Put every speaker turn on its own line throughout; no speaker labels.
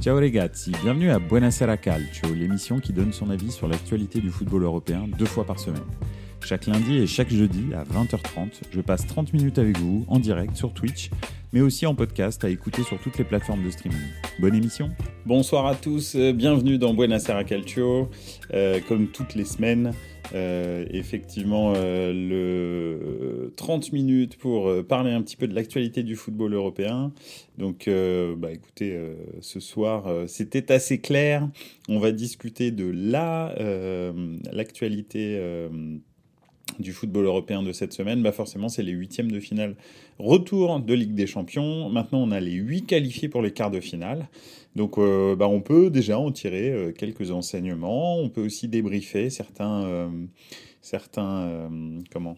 Ciao ragazzi, bienvenue à Buonasera Calcio, l'émission qui donne son avis sur l'actualité du football européen deux fois par semaine. Chaque lundi et chaque jeudi à 20h30, je passe 30 minutes avec vous en direct sur Twitch, mais aussi en podcast à écouter sur toutes les plateformes de streaming. Bonne émission
Bonsoir à tous, euh, bienvenue dans Buonasera Calcio. Euh, comme toutes les semaines, euh, effectivement, euh, le 30 minutes pour euh, parler un petit peu de l'actualité du football européen. Donc, euh, bah, écoutez, euh, ce soir, euh, c'était assez clair. On va discuter de la euh, l'actualité. Du football européen de cette semaine, bah forcément c'est les huitièmes de finale retour de Ligue des Champions. Maintenant on a les huit qualifiés pour les quarts de finale. Donc euh, bah, on peut déjà en tirer euh, quelques enseignements. On peut aussi débriefer certains, euh, certains comment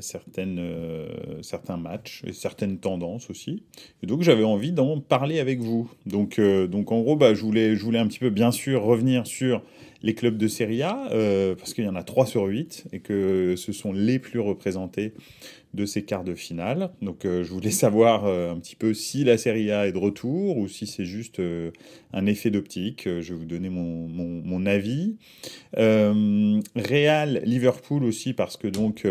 certaines, certains matchs et certaines tendances aussi. Et donc j'avais envie d'en parler avec vous. Donc, donc en gros, bah, je, voulais, je voulais un petit peu bien sûr revenir sur les clubs de Serie A, euh, parce qu'il y en a 3 sur 8 et que ce sont les plus représentés de ces quarts de finale. Donc euh, je voulais savoir euh, un petit peu si la Serie A est de retour ou si c'est juste un effet d'optique. Je vais vous donner mon, mon, avis. Real, Liverpool aussi, parce que donc...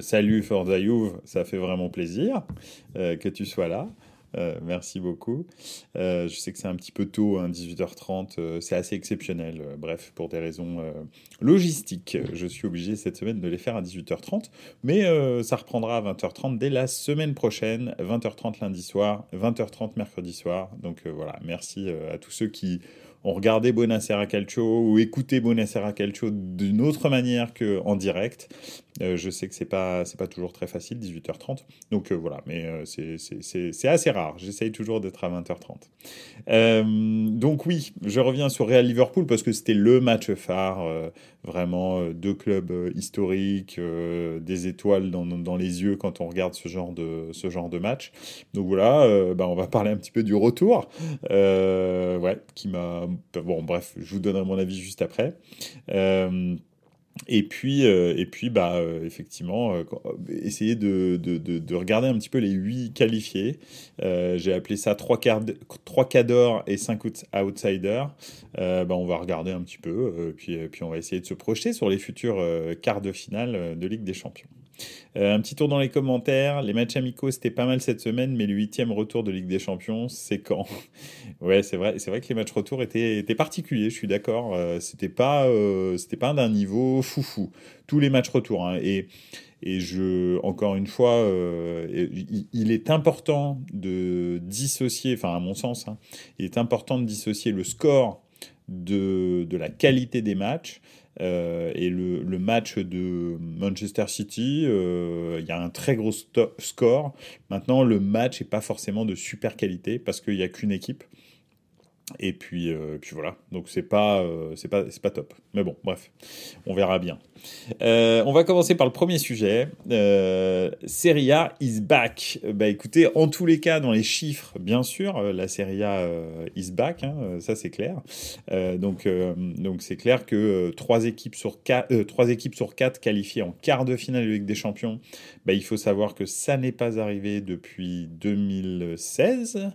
salut Forza ça fait vraiment plaisir que tu sois là. Euh, merci beaucoup. Euh, je sais que c'est un petit peu tôt, hein, 18h30, euh, c'est assez exceptionnel. Bref, pour des raisons logistiques, je suis obligé cette semaine de les faire à 18h30, mais ça reprendra à 20h30 dès la semaine prochaine, 20h30 lundi soir, 20h30 mercredi soir. Donc voilà, merci à tous ceux qui ont regardé Buonasera Calcio ou écouté Buonasera Calcio d'une autre manière qu'en direct. Euh, je sais que c'est pas pas toujours très facile, 18h30. Donc euh, voilà, mais euh, c'est- assez rare. J'essaye toujours d'être à 20h30. Euh, donc oui, je reviens sur Real Liverpool parce que c'était le match phare, vraiment deux clubs historiques, des étoiles dans, dans les yeux quand on regarde ce genre de ce genre de match. Donc voilà, bah, on va parler un petit peu du retour, ouais, qui m'a bon bref, je vous donnerai mon avis juste après. Et puis, euh, et puis bah, euh, effectivement, euh, essayer de, de, de, de regarder un petit peu les huit qualifiés. J'ai appelé ça trois quarts d- trois cadors et cinq out- outsiders. Bah, on va regarder un petit peu, puis, puis on va essayer de se projeter sur les futurs quarts de finale de Ligue des Champions. Euh, un petit tour dans les commentaires. Les matchs amicaux, c'était pas mal cette semaine, mais le huitième retour de Ligue des Champions, c'est quand? Ouais, c'est vrai, vrai que les matchs retour étaient, particuliers, je suis d'accord. Euh, c'était pas, euh, pas d'un niveau foufou. Tous les matchs retour. hein. et, et je, encore une fois, euh, il, il est important de dissocier, enfin à mon sens, hein, il est important de dissocier le score de, de la qualité des matchs. Euh, et le, match de Manchester City, euh, il y a un très gros score. Maintenant, le match n'est pas forcément de super qualité parce qu'il n'y a qu'une équipe. Et puis, euh, puis voilà, donc c'est pas, euh, pas, pas top. Mais bon, bref, on verra bien. Euh, on va commencer par le premier sujet. Serie A is back. Bah écoutez, en tous les cas, dans les chiffres, bien sûr, la Serie A is back, hein, ça c'est clair. Donc, c'est clair que trois équipes sur quatre, trois équipes sur quatre qualifiées en quart de finale de Ligue des Champions. Bah, il faut savoir que ça n'est pas arrivé depuis 2016,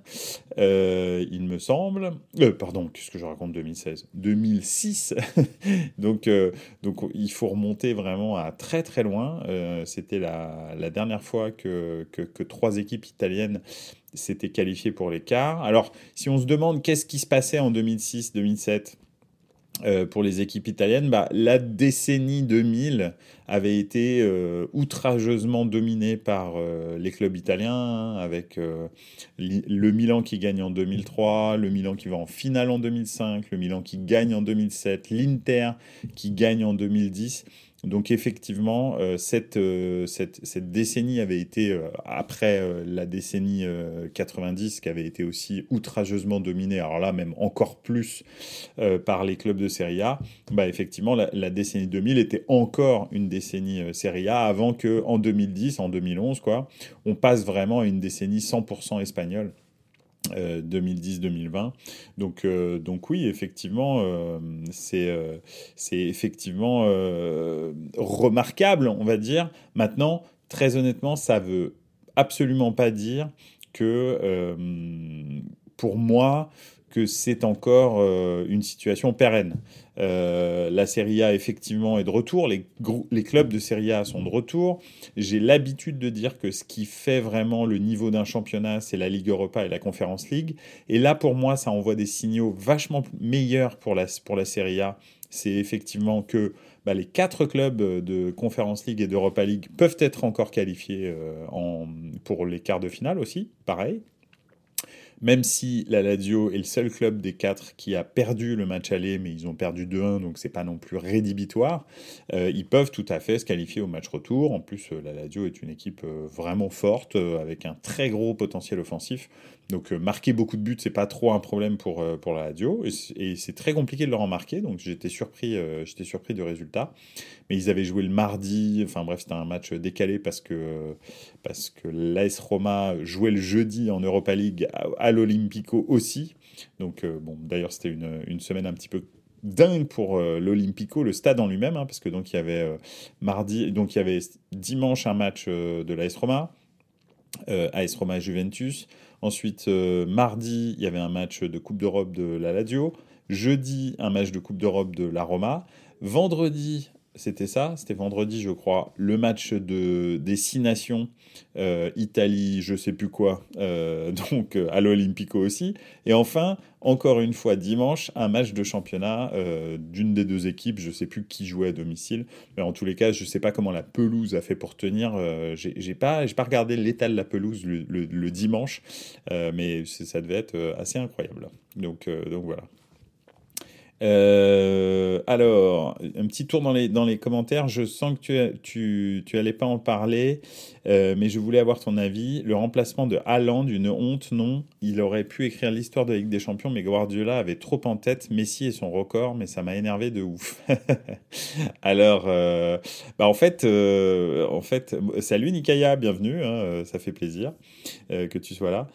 euh, il me semble. Euh, pardon, qu'est-ce que je raconte 2016 2006. donc, euh, donc il faut remonter vraiment à très très loin. Euh, C'était la, dernière fois que, que, que trois équipes italiennes s'étaient qualifiées pour les quarts. Alors, si on se demande qu'est-ce qui se passait en 2006-2007 euh, pour les équipes italiennes, bah, la décennie 2000 avait été euh, outrageusement dominée par euh, les clubs italiens, hein, avec euh, le Milan qui gagne en 2003, le Milan qui va en finale en 2005, le Milan qui gagne en 2007, l'Inter qui gagne en 2010. Donc effectivement, euh, cette, euh, cette, décennie avait été, euh, après la décennie euh, 90, qui avait été aussi outrageusement dominée, alors là même encore plus par les clubs de Serie A, bah, effectivement la, décennie 2000 était encore une décennie Serie A avant que en 2010, en 2011, quoi, on passe vraiment à une décennie 100% espagnole. Euh, 2010-2020. Donc, euh, donc oui, effectivement, euh, c'est euh, c'est effectivement euh, remarquable, on va dire. Maintenant, très honnêtement, ça veut absolument pas dire que euh, pour moi que c'est encore euh, une situation pérenne. Euh, la Serie A, effectivement, est de retour. Les, clubs de Serie A sont de retour. J'ai l'habitude de dire que ce qui fait vraiment le niveau d'un championnat, c'est la Ligue Europa et la Conference League. Et là, pour moi, ça envoie des signaux vachement meilleurs pour la, pour Serie A. C'est effectivement que bah, les quatre clubs de Conference League et d'Europa League peuvent être encore qualifiés euh, pour les quarts de finale aussi, pareil même si la Lazio est le seul club des quatre qui a perdu le match aller, mais ils ont perdu 2-1, donc c'est pas non plus rédhibitoire, euh, ils peuvent tout à fait se qualifier au match retour. En plus, euh, la Lazio est une équipe euh, vraiment forte, avec un très gros potentiel offensif. Donc marquer beaucoup de buts, c'est pas trop un problème pour, pour la Lazio, et c'est très compliqué de leur en marquer, donc j'étais surpris, j'étais surpris du résultat mais ils avaient joué le mardi. Enfin bref, c'était un match décalé parce que, parce que l'AS Roma jouait le jeudi en Europa League l'Olympico aussi. Donc, euh, bon, d'ailleurs, c'était une, semaine un petit peu dingue pour euh, l'Olympico, le stade en lui-même, hein, parce que donc il y avait euh, mardi, donc il y avait dimanche un match de l'AS Roma, AS Roma Juventus. Ensuite, mardi, il y avait un match de Coupe d'Europe de la Lazio. Jeudi, un match de Coupe d'Europe de la Roma. Vendredi, c'était ça, c'était vendredi, je crois, le match de, des six nations, euh, Italie, je sais plus quoi, euh, donc euh, à l'Olympico aussi. Et enfin, encore une fois, dimanche, un match de championnat d'une des deux équipes, je sais plus qui jouait à domicile, mais en tous les cas, je sais pas comment la pelouse a fait pour tenir. j'ai pas, pas regardé l'état de la pelouse le, le dimanche, mais ça devait être assez incroyable. Donc, donc voilà. Euh, alors, un petit tour dans les, dans les commentaires. Je sens que tu, tu, allais pas en parler, euh, mais je voulais avoir ton avis. Le remplacement de Haaland, une honte, non. Il aurait pu écrire l'histoire de la Ligue des Champions, mais Guardiola avait trop en tête Messi et son record, mais ça m'a énervé de ouf. alors, euh, bah en fait, en fait, salut Nikaya, bienvenue, hein, ça fait plaisir que tu sois là.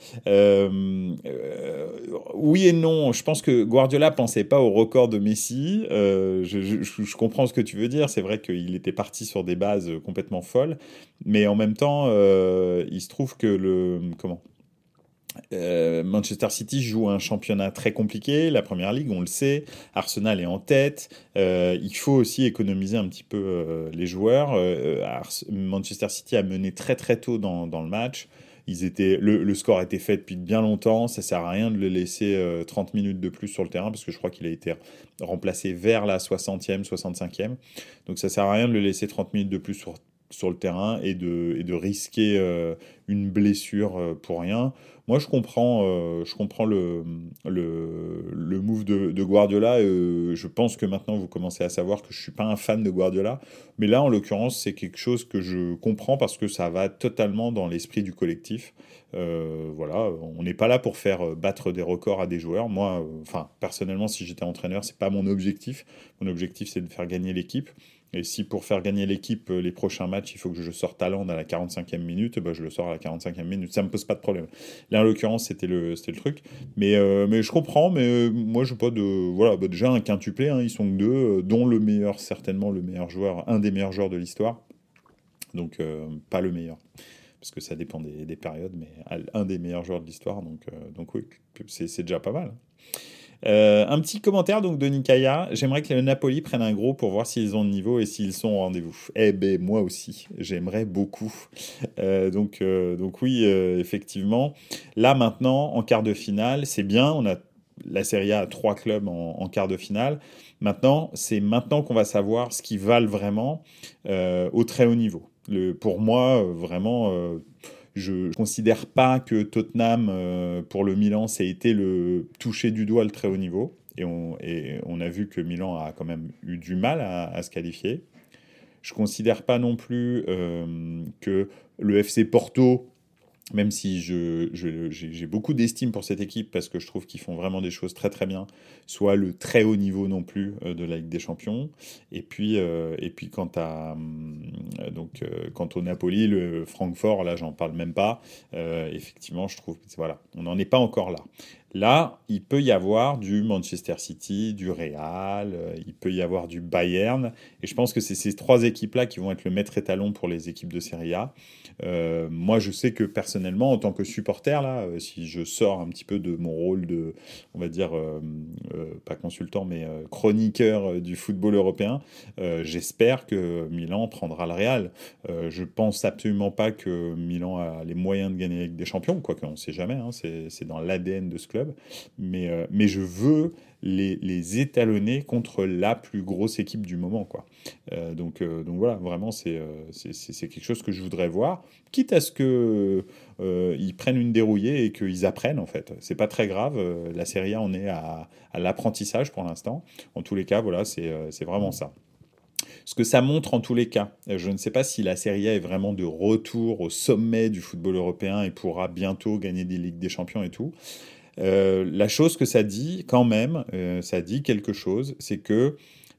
oui et non, je pense que Guardiola pensait pas au record de Messi. Euh, je, comprends ce que tu veux dire. C'est vrai qu'il était parti sur des bases complètement folles, mais en même temps, euh, il se trouve que le comment euh, Manchester City joue un championnat très compliqué, la première ligue, on le sait. Arsenal est en tête. il faut aussi économiser un petit peu les joueurs. Manchester City a mené très très tôt dans, dans le match. Le, score a été fait depuis bien longtemps. Ça sert à rien de le laisser 30 euh, minutes de plus sur le terrain parce que je crois qu'il a été remplacé vers la 60e, 65e. Donc ça sert à rien de le laisser 30 minutes de plus sur, sur le terrain et de, et de risquer euh, une blessure euh, pour rien. Moi, je comprends, euh, je comprends le, le, le move de, Guardiola. je pense que maintenant, vous commencez à savoir que je ne suis pas un fan de Guardiola. Mais là, en l'occurrence, c'est quelque chose que je comprends parce que ça va totalement dans l'esprit du collectif. voilà, on n'est pas là pour faire battre des records à des joueurs. Moi, enfin, personnellement, si j'étais entraîneur, c'est pas mon objectif. Mon objectif, c'est de faire gagner l'équipe. Et si pour faire gagner l'équipe euh, les prochains matchs, il faut que je sorte Talent à la 45e minute, bah, je le sors à la 45e minute. Ça me pose pas de problème. Là, en l'occurrence, c'était le, le truc. Mais, euh, mais je comprends, mais euh, moi, je pas de. Voilà, bah, déjà un quintuplé, hein, ils sont que deux, dont le meilleur, certainement le meilleur joueur, un des meilleurs joueurs de l'histoire. Donc, pas le meilleur. Parce que ça dépend des, des, périodes, mais un des meilleurs joueurs de l'histoire. Donc, donc oui, c'est, c'est déjà pas mal. Euh, un petit commentaire donc de Nikaya. J'aimerais que le Napoli prenne un gros pour voir s'ils ont le niveau et s'ils sont au rendez-vous. Eh ben moi aussi, j'aimerais beaucoup. Euh, donc euh, donc oui, effectivement. Là maintenant, en quart de finale, c'est bien. On a la Serie A a trois clubs en, quart de finale. Maintenant, c'est maintenant qu'on va savoir ce qui valent vraiment au très haut niveau. Pour moi, vraiment je ne considère pas que Tottenham, euh, pour le Milan, ça a été le toucher du doigt le très haut niveau. Et on, a vu que Milan a quand même eu du mal à, se qualifier. Je ne considère pas non plus euh, que le FC Porto, même si j'ai je, beaucoup d'estime pour cette équipe parce que je trouve qu'ils font vraiment des choses très très bien, soit le très haut niveau non plus euh, de la Ligue des Champions. Et puis, et puis quant à donc, quant au Napoli, le Francfort, là, j'en parle même pas. effectivement, je trouve, voilà, on n'en est pas encore là. Là, il peut y avoir du Manchester City, du Real, euh, il peut y avoir du Bayern. Et je pense que c'est ces trois équipes-là qui vont être le maître étalon pour les équipes de Serie A. Euh, moi, je sais que personnellement, en tant que supporter, là, euh, si je sors un petit peu de mon rôle de, on va dire, pas consultant, mais chroniqueur du football européen, j'espère que Milan prendra le Real. je pense absolument pas que Milan a les moyens de gagner avec des champions, quoique on ne sait jamais, hein, c'est dans l'ADN de ce club. Mais, euh, mais je veux les, les, étalonner contre la plus grosse équipe du moment. Quoi. Euh, donc, euh, donc voilà, vraiment, c'est c'est quelque chose que je voudrais voir, quitte à ce qu'ils ils prennent une dérouillée et qu'ils apprennent, en fait. C'est pas très grave, la Serie A, on est à, à l'apprentissage pour l'instant. En tous les cas, voilà, c'est vraiment ça. Ce que ça montre en tous les cas, je ne sais pas si la Serie A est vraiment de retour au sommet du football européen et pourra bientôt gagner des Ligues des Champions et tout. Euh, la chose que ça dit, quand même, euh, ça dit quelque chose, c'est que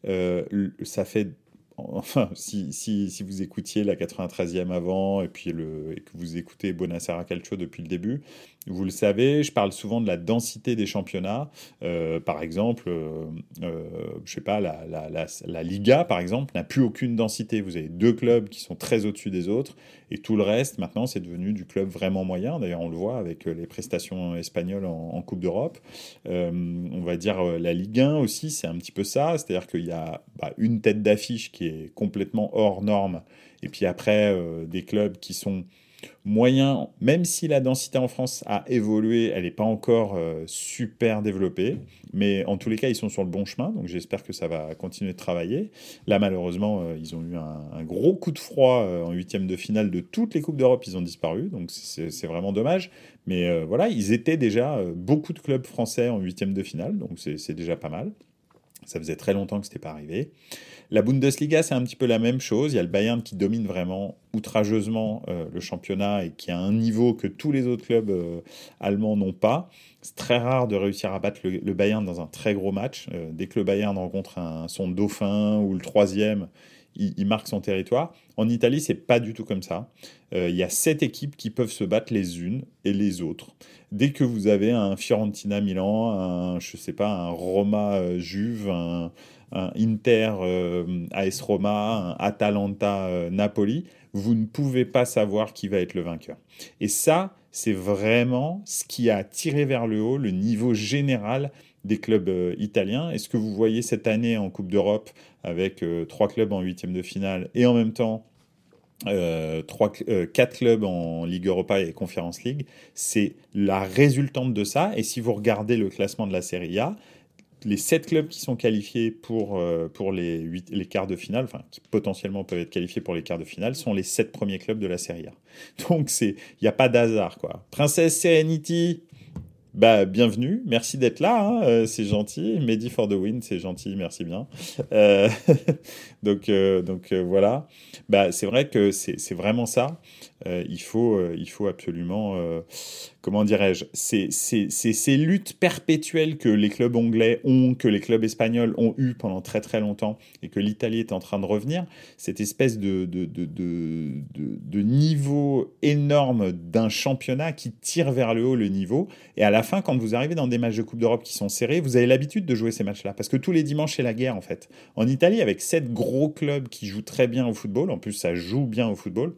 euh, ça fait enfin, si, si, si, vous écoutiez la 93e avant et puis que vous écoutez Bonassara Calcio depuis le début, vous le savez, je parle souvent de la densité des championnats. Euh, par exemple, euh, euh, je sais pas, la, Liga, par exemple, n'a plus aucune densité. Vous avez deux clubs qui sont très au-dessus des autres, et tout le reste, maintenant, c'est devenu du club vraiment moyen. D'ailleurs, on le voit avec les prestations espagnoles en, Coupe d'Europe. on va dire la Ligue 1 aussi, c'est un petit peu ça. C'est-à-dire qu'il y a bah, une tête d'affiche qui est complètement hors norme, et puis après, des clubs qui sont moyen, même si la densité en France a évolué, elle n'est pas encore euh, super développée, mais en tous les cas, ils sont sur le bon chemin, donc j'espère que ça va continuer de travailler. Là, malheureusement, euh, ils ont eu un, gros coup de froid euh, en huitième de finale de toutes les Coupes d'Europe, ils ont disparu, donc c'est vraiment dommage. Mais voilà, ils étaient déjà beaucoup de clubs français en huitième de finale, donc c'est déjà pas mal. Ça faisait très longtemps que ce n'était pas arrivé. La Bundesliga, c'est un petit peu la même chose. Il y a le Bayern qui domine vraiment outrageusement euh, le championnat et qui a un niveau que tous les autres clubs euh, allemands n'ont pas. C'est très rare de réussir à battre le, Bayern dans un très gros match. Euh, dès que le Bayern rencontre son dauphin ou le troisième, il, marque son territoire. En Italie, c'est pas du tout comme ça. il y a sept équipes qui peuvent se battre les unes et les autres. Dès que vous avez un Fiorentina Milan, un je sais pas, un Roma Juve, un, Inter euh, AS Roma, Atalanta euh, Napoli, vous ne pouvez pas savoir qui va être le vainqueur. Et ça, c'est vraiment ce qui a tiré vers le haut le niveau général des clubs euh, italiens. Et ce que vous voyez cette année en Coupe d'Europe avec trois clubs en huitième de finale et en même temps trois, quatre clubs en Ligue Europa et Conference League, c'est la résultante de ça. Et si vous regardez le classement de la Serie A, les sept clubs qui sont qualifiés pour, euh, pour les, 8, les quarts de finale, enfin qui potentiellement peuvent être qualifiés pour les quarts de finale, sont les sept premiers clubs de la Serie A. Donc il n'y a pas d'hasard quoi. Princesse Serenity, bah bienvenue, merci d'être là, hein, euh, c'est gentil. Mehdi for the win, c'est gentil, merci bien. Euh, donc donc voilà, bah c'est vrai que c'est vraiment ça. il faut il faut absolument comment dirais-je, c'est ces luttes perpétuelles que les clubs anglais ont, que les clubs espagnols ont eu pendant très très longtemps et que l'Italie est en train de revenir, cette espèce de, de, de, de niveau énorme d'un championnat qui tire vers le haut le niveau. Et à la fin, quand vous arrivez dans des matchs de Coupe d'Europe qui sont serrés, vous avez l'habitude de jouer ces matchs-là. Parce que tous les dimanches, c'est la guerre en fait. En Italie, avec sept gros clubs qui jouent très bien au football, en plus ça joue bien au football,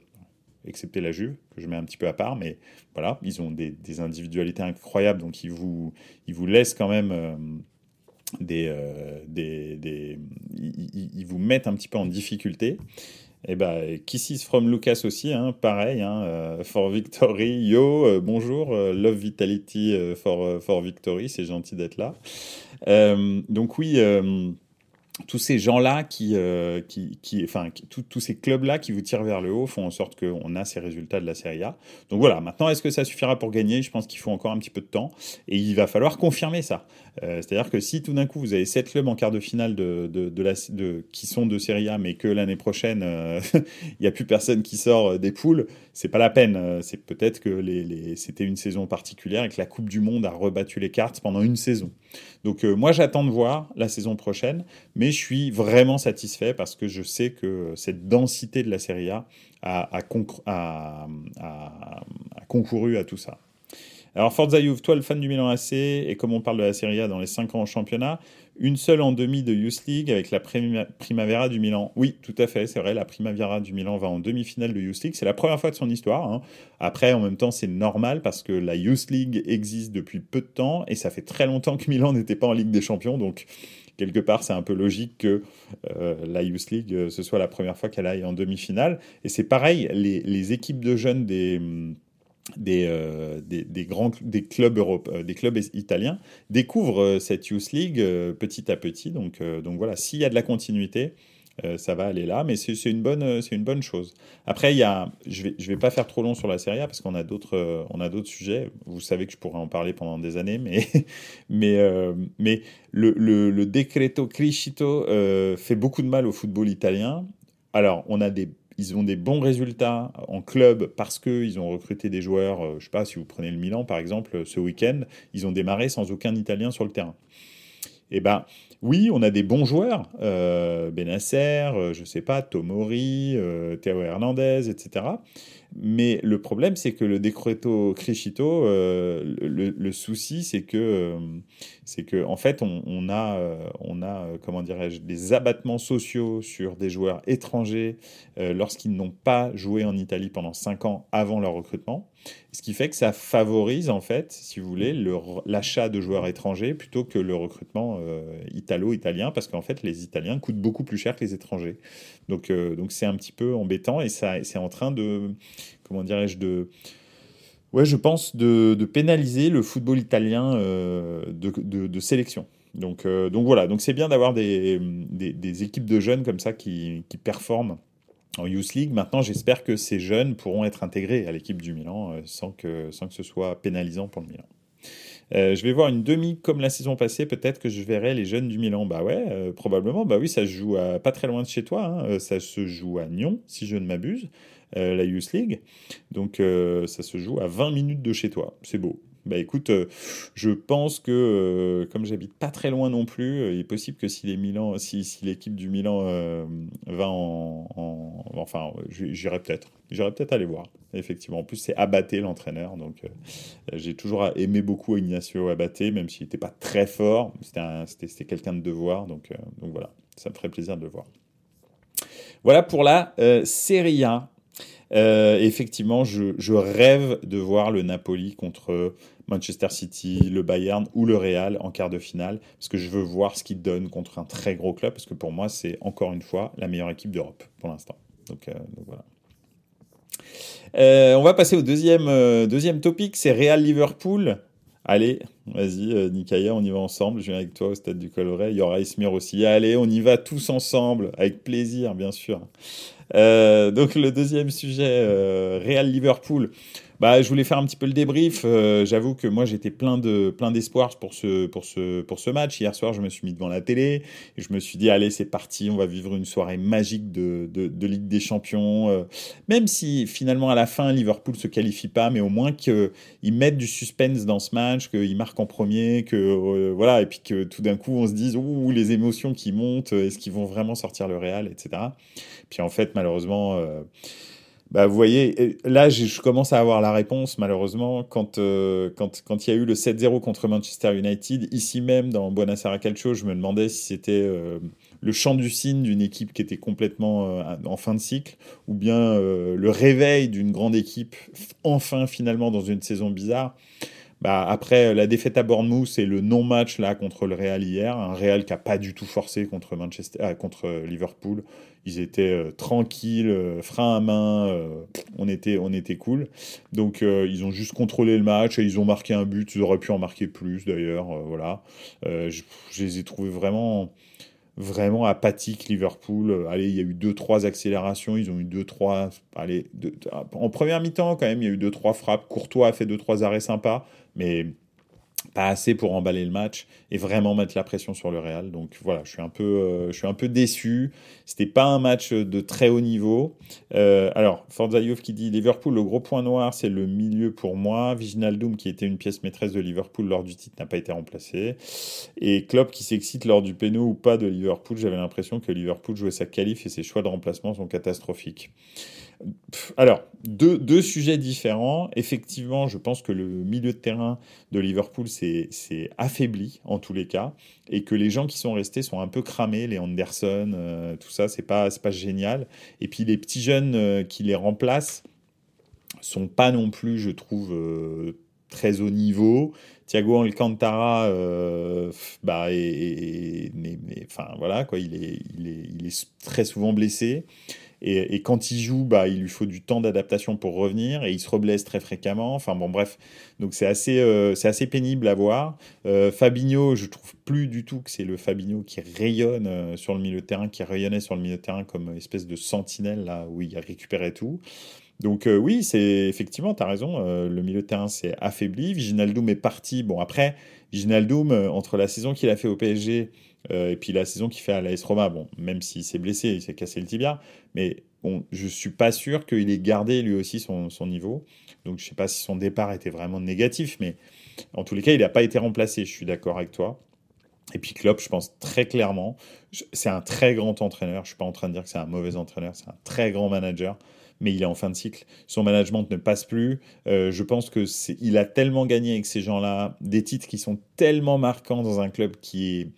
excepté la Juve, que je mets un petit peu à part, mais voilà, ils ont des, individualités incroyables, donc ils vous, ils vous laissent quand même euh, des, euh, des, des ils, vous mettent un petit peu en difficulté. Et eh ben, Kisses from Lucas aussi, hein, pareil, hein, euh, for Victory, yo, bonjour, love vitality for, for Victory, c'est gentil d'être là. donc oui, tous ces gens-là qui, euh, qui, enfin, tous ces clubs-là qui vous tirent vers le haut font en sorte qu'on a ces résultats de la Serie A. Donc voilà, maintenant, est-ce que ça suffira pour gagner? Je pense qu'il faut encore un petit peu de temps et il va falloir confirmer ça. Euh, c'est-à-dire que si tout d'un coup vous avez sept clubs en quart de finale de, qui sont de Serie A, mais que l'année prochaine euh, il n'y a plus personne qui sort des poules, c'est pas la peine. C'est peut-être que c'était une saison particulière et que la Coupe du Monde a rebattu les cartes pendant une saison. Donc moi j'attends de voir la saison prochaine. Mais mais je suis vraiment satisfait parce que je sais que cette densité de la Serie A a, concouru à tout ça. Alors Forza Juve, toi le fan du Milan AC, et comme on parle de la Serie A dans les 5 ans en championnat, une seule en demi de Youth League avec la Primavera du Milan. Oui, tout à fait, c'est vrai, la Primavera du Milan va en demi-finale de Youth League. C'est la première fois de son histoire. Hein. Après, en même temps, c'est normal parce que la Youth League existe depuis peu de temps et ça fait très longtemps que Milan n'était pas en Ligue des Champions. Donc, quelque part, c'est un peu logique que euh, la Youth League, euh, ce soit la première fois qu'elle aille en demi-finale. Et c'est pareil, les, équipes de jeunes des euh, des, grands des clubs Europe, euh, des clubs italiens découvrent euh, cette Youth League petit à petit. Donc, donc voilà, s'il y a de la continuité, ça va aller là, mais c'est une bonne une bonne chose. Après, il y a, je vais je vais pas faire trop long sur la Serie A parce qu'on a d'autres on a d'autres sujets. Vous savez que je pourrais en parler pendant des années, mais mais mais le, le, le decreto crescito fait beaucoup de mal au football italien. Alors, on a des ils ont des bons résultats en club parce qu'ils ont recruté des joueurs. Euh, je sais pas, si vous prenez le Milan par exemple, ce week-end, ils ont démarré sans aucun Italien sur le terrain. Eh ben, oui, on a des bons joueurs, euh, Benasser, euh, je sais pas, Tomori, euh, Théo Hernandez, etc. Mais le problème, c'est que le Decreto Crescito, euh, le, souci, c'est que, euh, que, en fait, on, a, euh, on a, comment dirais-je, des abattements sociaux sur des joueurs étrangers lorsqu'ils n'ont pas joué en Italie pendant 5 ans avant leur recrutement. Ce qui fait que ça favorise, en fait, si vous voulez, l'achat de joueurs étrangers plutôt que le recrutement italo-italien, parce qu'en fait, les Italiens coûtent beaucoup plus cher que les étrangers. Donc, donc c'est un petit peu embêtant et c'est en train de comment dirais-je, de, ouais, je pense, de, pénaliser le football italien euh, de, sélection. Donc, euh, donc voilà, donc c'est bien d'avoir des, des, équipes de jeunes comme ça qui, qui performent en Youth League. Maintenant, j'espère que ces jeunes pourront être intégrés à l'équipe du Milan euh, sans, que, sans que ce soit pénalisant pour le Milan. Je vais voir une demi comme la saison passée, peut-être que je verrai les jeunes du Milan. Bah ouais, probablement. Bah oui, ça se joue à, pas très loin de chez toi. Hein. Ça se joue à Nyon, si je ne m'abuse. Euh, la Youth League. Donc euh, ça se joue à 20 minutes de chez toi. C'est beau. Bah écoute, euh, je pense que comme j'habite pas très loin non plus, il est possible que si les Milan, si, si l'équipe du Milan va en, enfin, j'irai peut-être, j'irai peut-être aller voir. Effectivement, en plus c'est Abaté l'entraîneur, donc j'ai toujours aimé beaucoup Ignacio Abaté, même s'il n'était pas très fort, c'était quelqu'un de devoir, donc donc voilà, ça me ferait plaisir de le voir. Voilà pour la Serie A. Euh, effectivement, je, rêve de voir le Napoli contre Manchester City, le Bayern ou le Real en quart de finale, parce que je veux voir ce qu'ils donnent contre un très gros club, parce que pour moi, c'est encore une fois la meilleure équipe d'Europe pour l'instant. Donc, euh, voilà. Euh, on va passer au deuxième, deuxième topic, c'est Real Liverpool. Allez, vas-y, euh, on y va ensemble. Je viens avec toi au stade du Coloré. Il y aura Ismir aussi. Allez, on y va tous ensemble, avec plaisir, bien sûr. Euh, donc le deuxième sujet, euh, Real Liverpool. Bah, je voulais faire un petit peu le débrief. Euh, j'avoue que moi, j'étais plein de plein d'espoir pour ce pour ce pour ce match. Hier soir, je me suis mis devant la télé et je me suis dit allez, c'est parti, on va vivre une soirée magique de de, de Ligue des Champions. Euh, même si finalement à la fin Liverpool se qualifie pas, mais au moins qu'ils mettent du suspense dans ce match, qu'ils marquent en premier, que euh, voilà, et puis que tout d'un coup on se dise ouh les émotions qui montent, est-ce qu'ils vont vraiment sortir le Real, etc. Puis en fait, malheureusement. Bah, vous voyez, là, je commence à avoir la réponse, malheureusement, quand euh, quand quand il y a eu le 7-0 contre Manchester United, ici même dans Buonasera Calcio, je me demandais si c'était euh, le chant du cygne d'une équipe qui était complètement euh, en fin de cycle, ou bien le réveil d'une grande équipe, enfin, finalement, dans une saison bizarre. Bah, après la défaite à Bournemouth et le non-match là contre le Real hier, un Real qui a pas du tout forcé contre Manchester, contre Liverpool, ils étaient euh, tranquilles, euh, frein à main, euh, on, était, on était cool. Donc ils ont juste contrôlé le match et ils ont marqué un but, ils auraient pu en marquer plus d'ailleurs. voilà. Je, les ai trouvés vraiment vraiment apathiques Liverpool. Allez, il y a eu deux trois accélérations, ils ont eu deux trois allez en première mi-temps quand même, il y a eu deux trois frappes, Courtois a fait deux trois arrêts sympas, mais pas assez pour emballer le match et vraiment mettre la pression sur le Real. Donc voilà, je suis un peu, euh, je suis déçu. C'était pas un match de très haut niveau. Euh, alors, Forza qui dit Liverpool, le gros point noir, c'est le milieu pour moi. Doom qui était une pièce maîtresse de Liverpool lors du titre, n'a pas été remplacé. Et Klopp, qui s'excite lors du péno ou pas de Liverpool, j'avais l'impression que Liverpool jouait sa qualif et ses choix de remplacement sont catastrophiques. Alors, deux, sujets différents. Effectivement, je pense que le milieu de terrain de Liverpool s'est affaibli en tous les cas et que les gens qui sont restés sont un peu cramés, les Anderson, euh, tout ça, c'est pas, pas génial. Et puis les petits jeunes euh, qui les remplacent sont pas non plus, je trouve, euh, très haut niveau. Thiago Alcantara, bah, enfin voilà quoi, il est, il est, il est très souvent blessé. Et, quand il joue, bah, il lui faut du temps d'adaptation pour revenir et il se reblesse très fréquemment. Enfin bon, bref. Donc c'est assez, euh, c'est assez pénible à voir. Euh, Fabinho, je trouve plus du tout que c'est le Fabinho qui rayonne euh, sur le milieu de terrain, qui rayonnait sur le milieu de terrain comme espèce de sentinelle là où il récupérait tout. Donc oui, c'est effectivement, tu as raison, le milieu de terrain s'est affaibli. Viginaldoum est parti. Bon, après, Viginaldoum, entre la saison qu'il a fait au PSG euh, et puis la saison qu'il fait à l'AS Roma, bon, même s'il s'est blessé, il s'est cassé le tibia, mais je suis pas sûr qu'il ait gardé lui aussi son, son niveau. Donc je sais pas si son départ était vraiment négatif, mais en tous les cas, il n'a pas été remplacé. Je suis d'accord avec toi. Et puis Klopp, je pense très clairement, c'est un très grand entraîneur. Je suis pas en train de dire que c'est un mauvais entraîneur, c'est un très grand manager mais il est en fin de cycle. Son management ne passe plus. Euh, je pense que il a tellement gagné avec ces gens-là, des titres qui sont tellement marquants dans un club qui est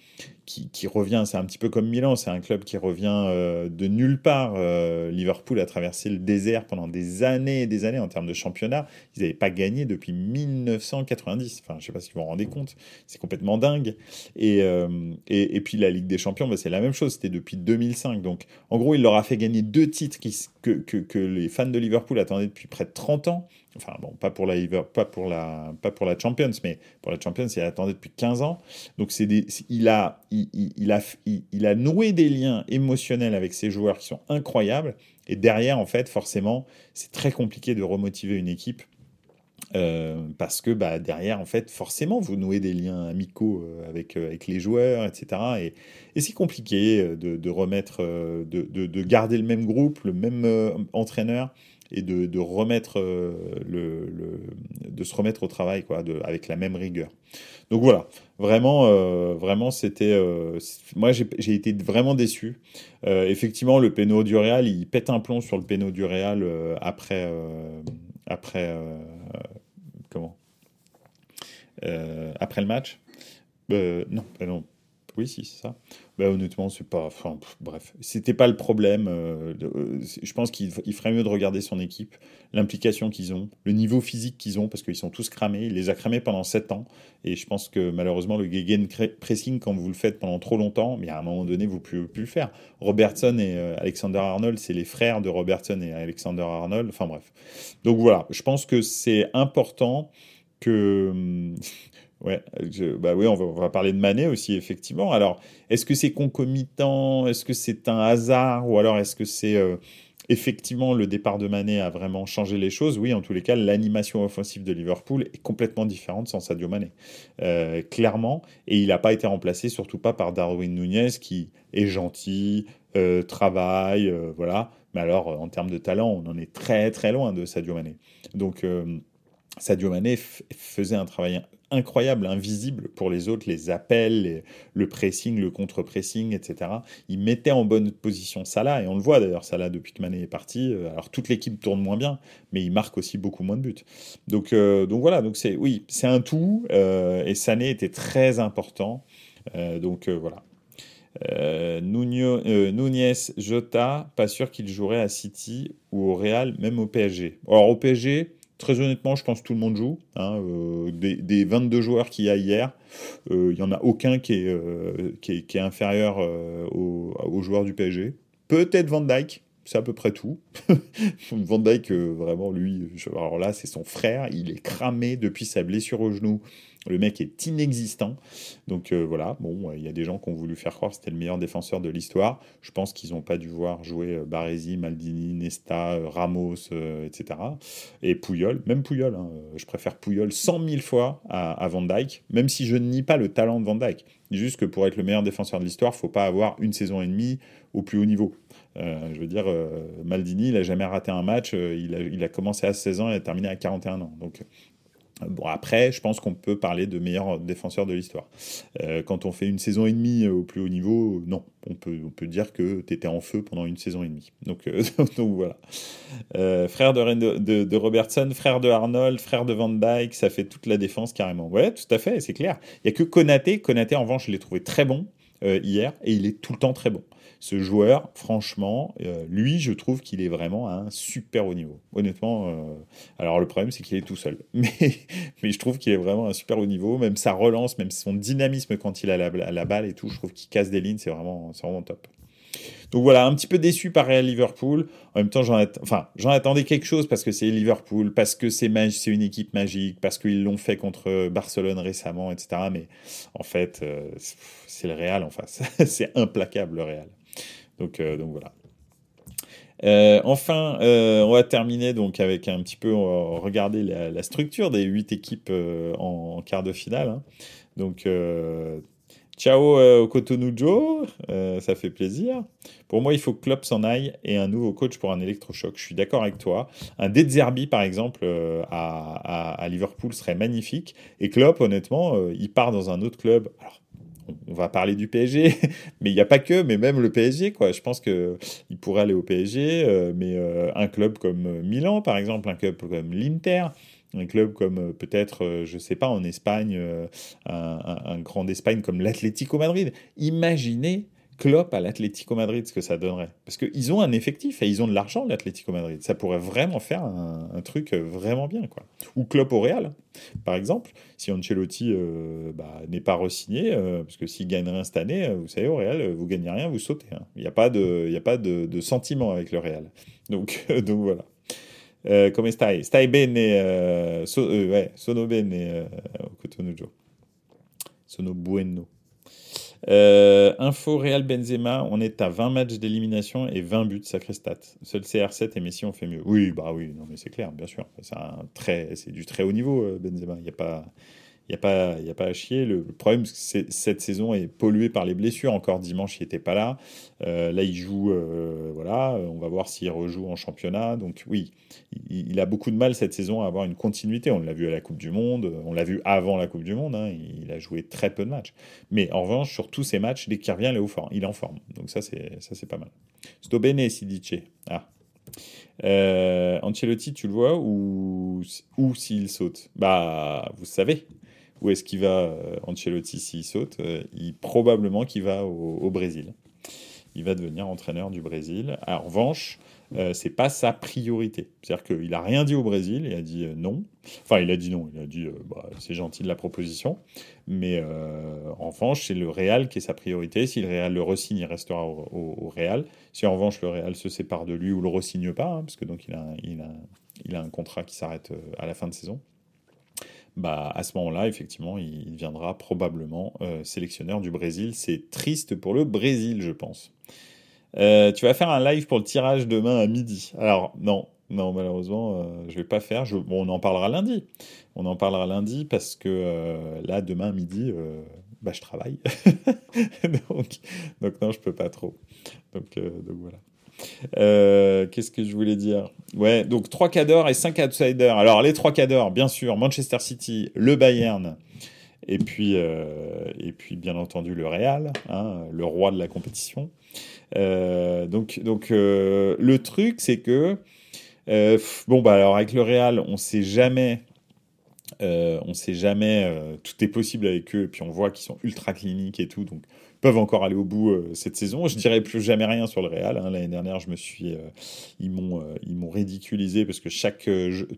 qui, revient, c'est un petit peu comme Milan, c'est un club qui revient euh, de nulle part. Euh, Liverpool a traversé le désert pendant des années et des années en termes de championnat. Ils n'avaient pas gagné depuis 1990. Enfin, je ne sais pas si vous vous rendez compte, c'est complètement dingue. Et, euh, et, puis la Ligue des Champions, bah, c'est la même chose, c'était depuis 2005. Donc en gros, il leur a fait gagner deux titres qui, que, que, que les fans de Liverpool attendaient depuis près de 30 ans. Enfin, bon, pas pour la, pas pour la, pas pour la Champions, mais pour la Champions, il attendait depuis 15 ans. Donc, c'est il, a, il, a, il, a noué des liens émotionnels avec ces joueurs qui sont incroyables. Et derrière, en fait, forcément, c'est très compliqué de remotiver une équipe. Euh, parce que bah, derrière, en fait, forcément, vous nouez des liens amicaux euh, avec, euh, avec les joueurs, etc. Et, c'est compliqué de, de remettre, de, de, garder le même groupe, le même entraîneur et de, de remettre euh, le, de se remettre au travail quoi, avec la même rigueur. Donc voilà, vraiment, euh, vraiment c'était, euh, moi j'ai été vraiment déçu. effectivement, le péno du Real, il pète un plomb sur le péno du Real après, après, comment, après le match? non, non, oui, si, c'est ça. Bah, honnêtement, c'est pas. Enfin, bref, c'était pas le problème. Euh, euh, je pense qu'il ferait mieux de regarder son équipe, l'implication qu'ils ont, le niveau physique qu'ils ont, parce qu'ils sont tous cramés. Il les a cramés pendant 7 ans. Et je pense que malheureusement, le Gegen pressing, quand vous le faites pendant trop longtemps, mais à un moment donné, vous ne pouvez plus le faire. Robertson et euh, Alexander Arnold, c'est les frères de Robertson et Alexander Arnold. Enfin bref. Donc voilà, je pense que c'est important que Ouais, bah oui, on va, parler de Manet aussi, effectivement. Alors, est-ce que c'est concomitant? Est-ce que c'est un hasard? Ou alors est-ce que c'est euh, effectivement le départ de Manet a vraiment changé les choses? Oui, en tous les cas, l'animation offensive de Liverpool est complètement différente sans Sadio Mané. Euh, clairement. Et il n'a pas été remplacé, surtout pas par Darwin Nunez, qui est gentil, euh, travaille, voilà. Mais alors, en termes de talent, on en est très très loin de Sadio Mané. Donc, Sadio Mané faisait un travail incroyable, invisible pour les autres, les appels, le pressing, le contre-pressing, etc. Il mettait en bonne position Salah, et on le voit d'ailleurs, Salah, depuis que Mané est parti, euh, alors toute l'équipe tourne moins bien, mais il marque aussi beaucoup moins de buts. Donc, euh, donc voilà, donc c'est oui, c'est un tout, euh, et Sané était très important. donc voilà. Nunez, Jota, pas sûr qu'il jouerait à City ou au Real, même au PSG. Alors au PSG, Très honnêtement, je pense que tout le monde joue. Hein, euh, des, 22 joueurs qu'il y a hier, euh, il n'y en a aucun qui est, euh, inférieur aux, joueurs du PSG. Peut-être Van Dyke, c'est à peu près tout. Van Dyke, vraiment, lui, alors là, c'est son frère. Il est cramé depuis sa blessure au genou Le mec est inexistant. Donc voilà, bon, il y a des gens qui ont voulu faire croire que c'était le meilleur défenseur de l'histoire. Je pense qu'ils n'ont pas dû voir jouer Baresi, Maldini, Nesta, Ramos, etc. Et Pouyol, même Pouyol. Hein, je préfère Pouyol 100 000 fois à, Van Dyke, même si je ne nie pas le talent de Van Dyke. Juste que pour être le meilleur défenseur de l'histoire, faut pas avoir une saison et demie au plus haut niveau. Euh, je veux dire, euh, Maldini, il n'a jamais raté un match. Euh, il, a, il, a, commencé à 16 ans et a terminé à 41 ans. Donc, Bon, après, je pense qu'on peut parler de meilleur défenseur de l'histoire. quand on fait une saison et demie au plus haut niveau, non. On peut, dire que tu étais en feu pendant une saison et demie. Donc, voilà. frère de, de, de, Robertson, frère de Arnold, frère de Van Dyke, ça fait toute la défense carrément. Ouais, tout à fait, c'est clair. Il n'y a que Konaté. Konaté, en revanche, je l'ai trouvé très bon hier et il est tout le temps très bon ce joueur, franchement, euh, lui, je trouve qu'il est vraiment à un super haut niveau. Honnêtement, euh, alors le problème, c'est qu'il est tout seul. Mais, mais je trouve qu'il est vraiment à un super haut niveau. Même sa relance, même son dynamisme quand il a la, balle et tout, je trouve qu'il casse des lignes, c'est vraiment, vraiment top. Donc voilà, un petit peu déçu par Real Liverpool. En même temps, j'en attendais quelque chose parce que c'est Liverpool, parce que c'est une équipe magique, parce qu'ils l'ont fait contre Barcelone récemment, etc. Mais en fait, euh, c'est le Real en face. c'est implacable le Real. Donc, euh, donc voilà. Euh, enfin, euh, on va terminer donc avec un petit peu regarder la, structure des huit équipes en, quart de finale. Hein. Donc, ciao au Cotonou Joe, ça fait plaisir. Pour moi, il faut que Klopp s'en aille et un nouveau coach pour un électrochoc. Je suis d'accord avec toi. Un Zerbi, par exemple, à, à, Liverpool serait magnifique. Et Klopp, honnêtement, il part dans un autre club. Alors, on va parler du PSG, mais il n'y a pas que, mais même le PSG, quoi. Je pense qu'il pourrait aller au PSG, euh, mais euh, un club comme euh, Milan, par exemple, un club comme l'Inter, un club comme peut-être, je ne sais pas, en Espagne, un, un grand d'Espagne comme l'Atlético Madrid. Imaginez Klopp à l'Atlético Madrid, ce que ça donnerait. Parce qu'ils ont un effectif et ils ont de l'argent, l'Atlético Madrid. Ça pourrait vraiment faire un, truc vraiment bien. quoi. Ou Klopp au Real, par exemple. Si Ancelotti euh, bah, n'est pas re-signé, euh, parce que s'il gagne rien cette année, euh, vous savez, au Real, vous gagnez rien, vous sautez. Hein. Il n'y a pas, de, y a pas de, sentiment avec le Real. Donc, donc voilà. Euh, come stai? Stai bene? So, ouais, sono bene, Cotonou Sono bueno. Euh, info Real Benzema, on est à 20 matchs d'élimination et 20 buts, sacré. Seul CR7 et Messi ont fait mieux. Oui, bah oui, non mais c'est clair, bien sûr. C'est du très haut niveau, euh, Benzema. Il n'y a pas il n'y a, pas, y a pas à chier. Le, problème, c'est que cette saison est polluée par les blessures. Encore dimanche, il n'était pas là. Euh, là, il joue, euh, voilà, on va voir s'il rejoue en championnat. Donc oui, il, a beaucoup de mal cette saison à avoir une continuité. On l'a vu à la Coupe du Monde, on l'a vu avant la Coupe du Monde. Hein. il a joué très peu de matchs. Mais en revanche, sur tous ses matchs, dès qu'il revient, il est, au fort, il est en forme. Donc ça, c'est, ça, c'est pas mal. Sto bene, Sidice. Ah. Euh, Ancelotti, tu le vois, ou, ou s'il saute? Bah, vous savez, où est-ce qu'il va, euh, Ancelotti, s'il saute euh, il, Probablement qu'il va au, Brésil. Il va devenir entraîneur du Brésil. en revanche, euh, c'est pas sa priorité. C'est-à-dire qu'il a rien dit au Brésil, il a dit non. Enfin, il a dit non, il a dit bah, c'est gentil de la proposition, mais en revanche, c'est le Real qui est sa priorité. Si le Real le resigne, il restera au, Real. Si en revanche le Real se sépare de lui ou le resigne pas, hein, parce que donc il a un contrat qui s'arrête à la fin de saison, bah, à ce moment-là, effectivement, il deviendra probablement euh, sélectionneur du Brésil. C'est triste pour le Brésil, je pense. Euh, tu vas faire un live pour le tirage demain à midi. Alors, non, non, malheureusement, euh, je vais pas faire. Je... Bon, on en parlera lundi. On en parlera lundi parce que là, demain midi, bah, je travaille. donc, donc, non, je peux pas trop. Donc, donc voilà. Euh, qu'est-ce que je voulais dire? Ouais, donc 3 cadors et 5 outsiders. Alors, les 3 cadors, bien sûr, Manchester City, le Bayern, et puis, euh, et puis bien entendu, le Real, hein, le roi de la compétition. Euh, donc, donc le truc, c'est que, bon, bah alors, avec le Real, on sait jamais. on sait jamais, tout est possible avec eux, et puis on voit qu'ils sont ultra cliniques et tout, donc peuvent encore aller au bout euh, cette saison. Je dirais plus jamais rien sur le Real. Hein. L'année dernière, je me suis, euh, ils m'ont, euh, ils m'ont ridiculisé parce que chaque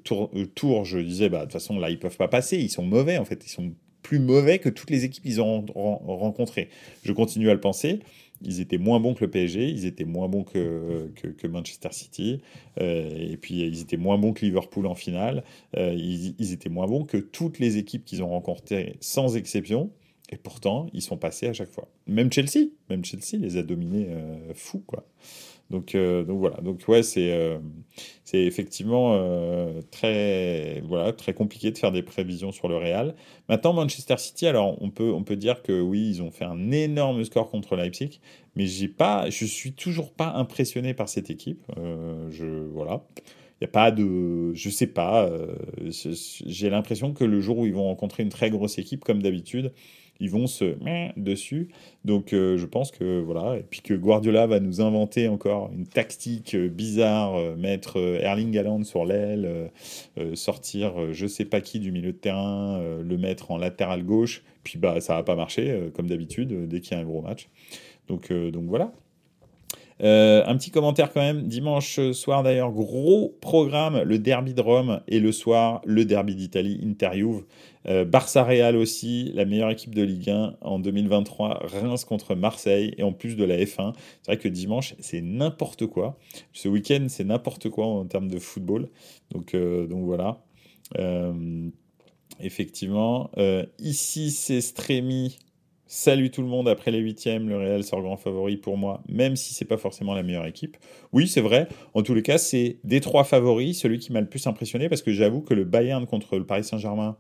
tour, je disais, bah de toute façon là, ils peuvent pas passer. Ils sont mauvais en fait. Ils sont plus mauvais que toutes les équipes qu'ils ont rencontrées. Je continue à le penser. ils étaient moins bons que le PSG, ils étaient moins bons que, que, Manchester City, et puis ils étaient moins bons que Liverpool en finale, ils, ils, étaient moins bons que toutes les équipes qu'ils ont rencontrées sans exception. Et pourtant, ils sont passés à chaque fois. Même Chelsea, même Chelsea les a dominés euh, fous, quoi. Donc, euh, donc voilà. Donc ouais, c'est euh, c'est effectivement euh, très voilà très compliqué de faire des prévisions sur le Real. Maintenant, Manchester City, alors on peut on peut dire que oui, ils ont fait un énorme score contre Leipzig, mais j'ai pas, je suis toujours pas impressionné par cette équipe. je voilà. Il a pas de. Je sais pas. J'ai l'impression que le jour où ils vont rencontrer une très grosse équipe, comme d'habitude, ils vont se dessus. Donc euh, je pense que voilà, et puis que Guardiola va nous inventer encore une tactique euh, bizarre, euh, mettre Erling Haaland sur l'aile, sortir je sais pas qui du milieu de terrain, le mettre en latéral gauche, puis bah ça va pas marcher comme d'habitude dès qu'il y a un gros match. Donc donc voilà. un petit commentaire quand même. Dimanche soir d'ailleurs, gros programme, le derby de Rome et le soir, le derby d'Italie, Inter-Juve. Euh, Barça Real aussi, la meilleure équipe de Ligue 1 en 2023. Reims contre Marseille et en plus de la F1. C'est vrai que dimanche, c'est n'importe quoi. Ce week-end, c'est n'importe quoi en termes de football. Donc, euh, voilà. Euh, effectivement. ici, c'est Strémy. Salut tout le monde après les huitièmes, le Real sort grand favori pour moi, même si c'est pas forcément la meilleure équipe. Oui, c'est vrai. En tous les cas, c'est des trois favoris, celui qui m'a le plus impressionné parce que j'avoue que le Bayern contre le Paris Saint-Germain,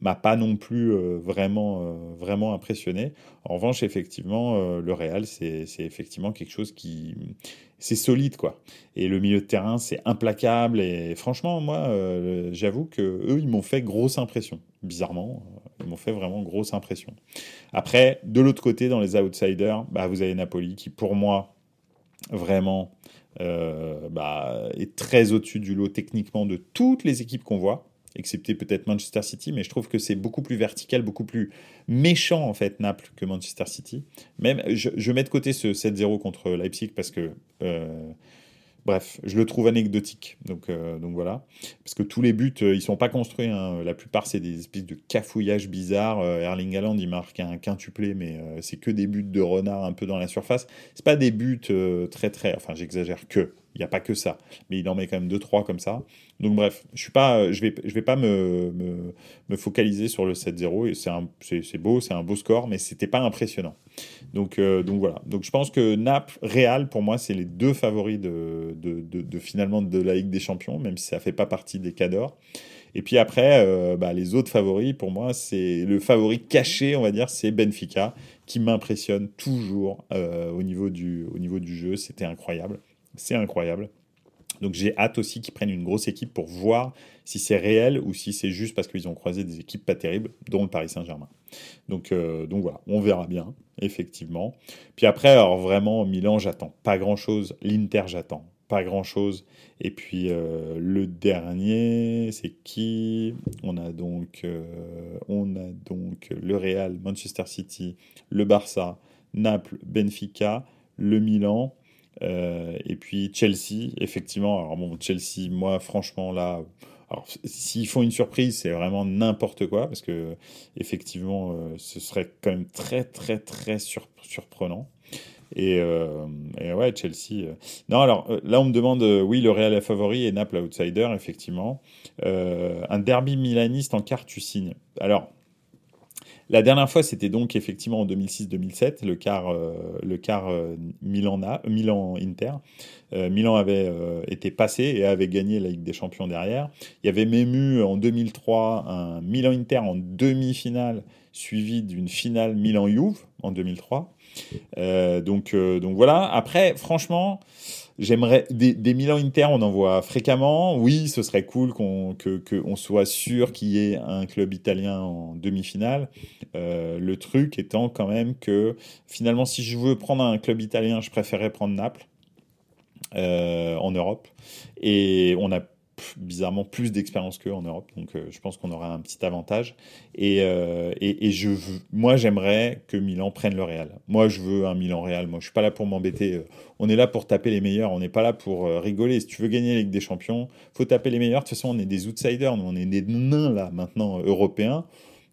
m'a pas non plus euh, vraiment, euh, vraiment impressionné. En revanche, effectivement, euh, le Real, c'est effectivement quelque chose qui. C'est solide, quoi. Et le milieu de terrain, c'est implacable. Et franchement, moi, j'avoue que eux, ils m'ont fait grosse impression. Bizarrement, ils m'ont fait vraiment grosse impression. Après, de l'autre côté, dans les outsiders, bah, vous avez Napoli qui, pour moi, vraiment bah, est très au-dessus du lot techniquement de toutes les équipes qu'on voit excepté peut-être Manchester City, mais je trouve que c'est beaucoup plus vertical, beaucoup plus méchant en fait Naples que Manchester City. Même, je, mets de côté ce 7-0 contre Leipzig parce que, euh, bref, je le trouve anecdotique. Donc, euh, donc voilà, parce que tous les buts, euh, ils sont pas construits. Hein. La plupart, c'est des espèces de cafouillages bizarres. Erling Haaland, il marque un quintuplé, mais c'est que des buts de renard un peu dans la surface. C'est pas des buts très très, enfin j'exagère que il n'y a pas que ça, mais il en met quand même 2-3 comme ça. Donc bref, je suis pas, je vais, je vais pas me, me, focaliser sur le 7-0. C'est beau, c'est un beau score, mais c'était pas impressionnant. Donc, euh, donc voilà. Donc je pense que Naples, Real, pour moi, c'est les deux favoris de, de, de, finalement de la Ligue des Champions, même si ça fait pas partie des cadors. Et puis après, euh, bah, les autres favoris, pour moi, c'est le favori caché, on va dire, c'est Benfica, qui m'impressionne toujours euh, au, niveau du, au niveau du jeu. C'était incroyable. C'est incroyable. Donc j'ai hâte aussi qu'ils prennent une grosse équipe pour voir si c'est réel ou si c'est juste parce qu'ils ont croisé des équipes pas terribles, dont le Paris Saint-Germain. Donc, euh, donc voilà, on verra bien, effectivement. Puis après, alors vraiment, Milan, j'attends pas grand-chose. L'Inter, j'attends pas grand-chose. Et puis euh, le dernier, c'est qui? On a, donc, euh, on a donc le Real, Manchester City, le Barça, Naples, Benfica, le Milan. Euh, et puis Chelsea, effectivement. Alors bon, Chelsea, moi, franchement, là, alors s'ils font une surprise, c'est vraiment n'importe quoi parce que effectivement, euh, ce serait quand même très, très, très surprenant. Et, euh, et, ouais, Chelsea. Non, alors là, on me demande, oui, le Real est favori et Naples outsider, effectivement. un derby milaniste en quart, tu signes. Alors, la dernière fois, c'était donc effectivement en 2006-2007, le quart, euh, le quart euh, Milan-Inter. Euh, Milan avait été passé et avait gagné la Ligue des Champions derrière. Il y avait même eu en 2003 un Milan-Inter en demi-finale, suivi d'une finale Milan-Juve en 2003. donc, donc voilà. Après, franchement, J'aimerais des, Milan Inter, on en voit fréquemment. Oui, ce serait cool qu'on que, soit sûr qu'il y ait un club italien en demi-finale. Euh, le truc étant quand même que finalement, si je veux prendre un club italien, je préférerais prendre Naples euh, en Europe. Et on a bizarrement plus d'expérience qu'eux en Europe. Donc euh, je pense qu'on aura un petit avantage. Et, euh, et, et, je veux, moi j'aimerais que Milan prenne le Real. Moi je veux un Milan Real. Moi je suis pas là pour m'embêter. Euh, on est là pour taper les meilleurs. On n'est pas là pour rigoler. Si tu veux gagner la Ligue des Champions, faut taper les meilleurs. De toute façon on est des outsiders. Nous on est des nains là maintenant européens.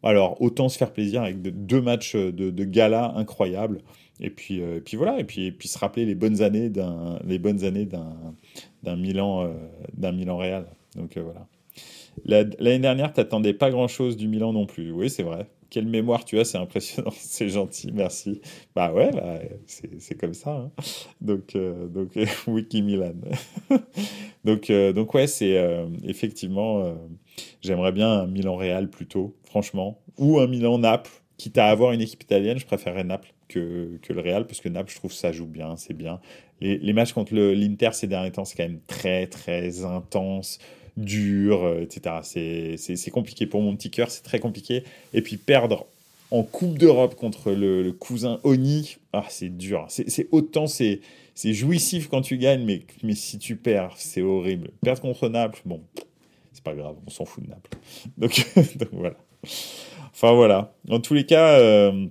Alors, autant se faire plaisir avec deux matchs de, de gala incroyables. Et puis, euh, puis voilà, et puis, puis se rappeler les bonnes années d'un, les bonnes années d'un, d'un Milan, euh, d'un Milan Real. Donc euh, voilà. l'année dernière, t'attendais pas grand-chose du Milan non plus. Oui, c'est vrai. Quelle mémoire tu as, c'est impressionnant, c'est gentil, merci. Bah ouais, bah, c'est, comme ça. Hein. Donc, donc Wiki Milan. donc, donc ouais, c'est effectivement, j'aimerais bien un Milan Real plutôt, franchement, ou un Milan Naples quitte à avoir une équipe italienne, je préférerais Naples que, que le Real, parce que Naples, je trouve ça joue bien, c'est bien. Les, les, matchs contre l'Inter ces derniers temps, c'est quand même très, très intense, dur, euh, etc. C'est compliqué. Pour mon petit cœur, c'est très compliqué. Et puis perdre en Coupe d'Europe contre le, cousin Oni, ah, c'est dur. C'est autant, c'est jouissif quand tu gagnes, mais, mais si tu perds, c'est horrible. Perdre contre Naples, bon, pas grave, on s'en fout de Naples. Donc, donc voilà. Enfin voilà. En tous les cas, euh,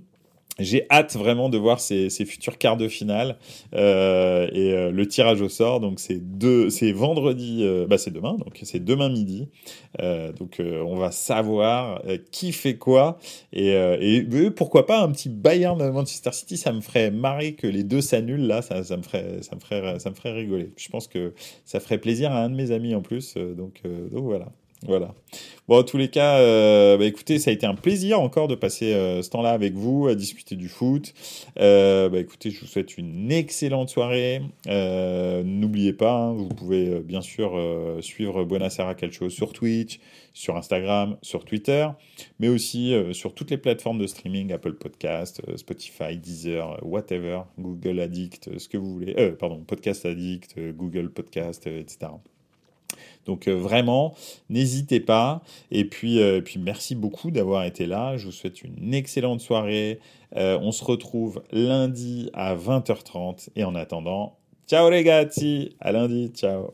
j'ai hâte vraiment de voir ces, futurs quarts de finale euh, et euh, le tirage au sort. Donc c'est deux, c'est vendredi, bah c'est demain, donc c'est demain midi. donc on va savoir qui fait quoi et, et, pourquoi pas un petit Bayern Manchester City. Ça me ferait marrer que les deux s'annulent là. Ça, ça, me ferait, ça me ferait, ça me ferait rigoler. Je pense que ça ferait plaisir à un de mes amis en plus. donc donc voilà. Voilà. Bon, en tous les cas, euh, bah, écoutez, ça a été un plaisir encore de passer euh, ce temps-là avec vous, à discuter du foot. Euh, bah, écoutez, je vous souhaite une excellente soirée. N'oubliez pas, hein, vous pouvez bien sûr suivre Buonasera Calcio sur Twitch, sur Instagram, sur Twitter, mais aussi sur toutes les plateformes de streaming, Apple Podcast, Spotify, Deezer, whatever, Google Addict, ce que vous voulez. pardon, Podcast Addict, Google Podcast, etc. Donc euh, vraiment, n'hésitez pas. Et puis, euh, puis merci beaucoup d'avoir été là. Je vous souhaite une excellente soirée. Euh, on se retrouve lundi à 20h30. Et en attendant, ciao les gars, à lundi, ciao.